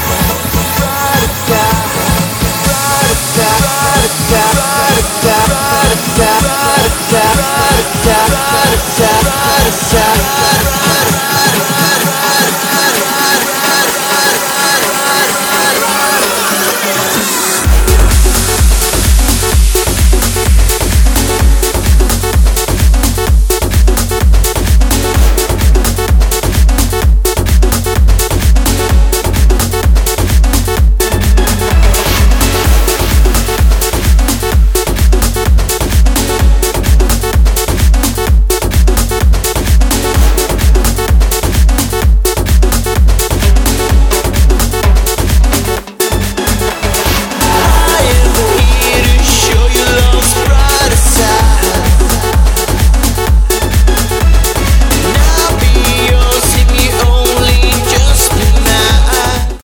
Bye.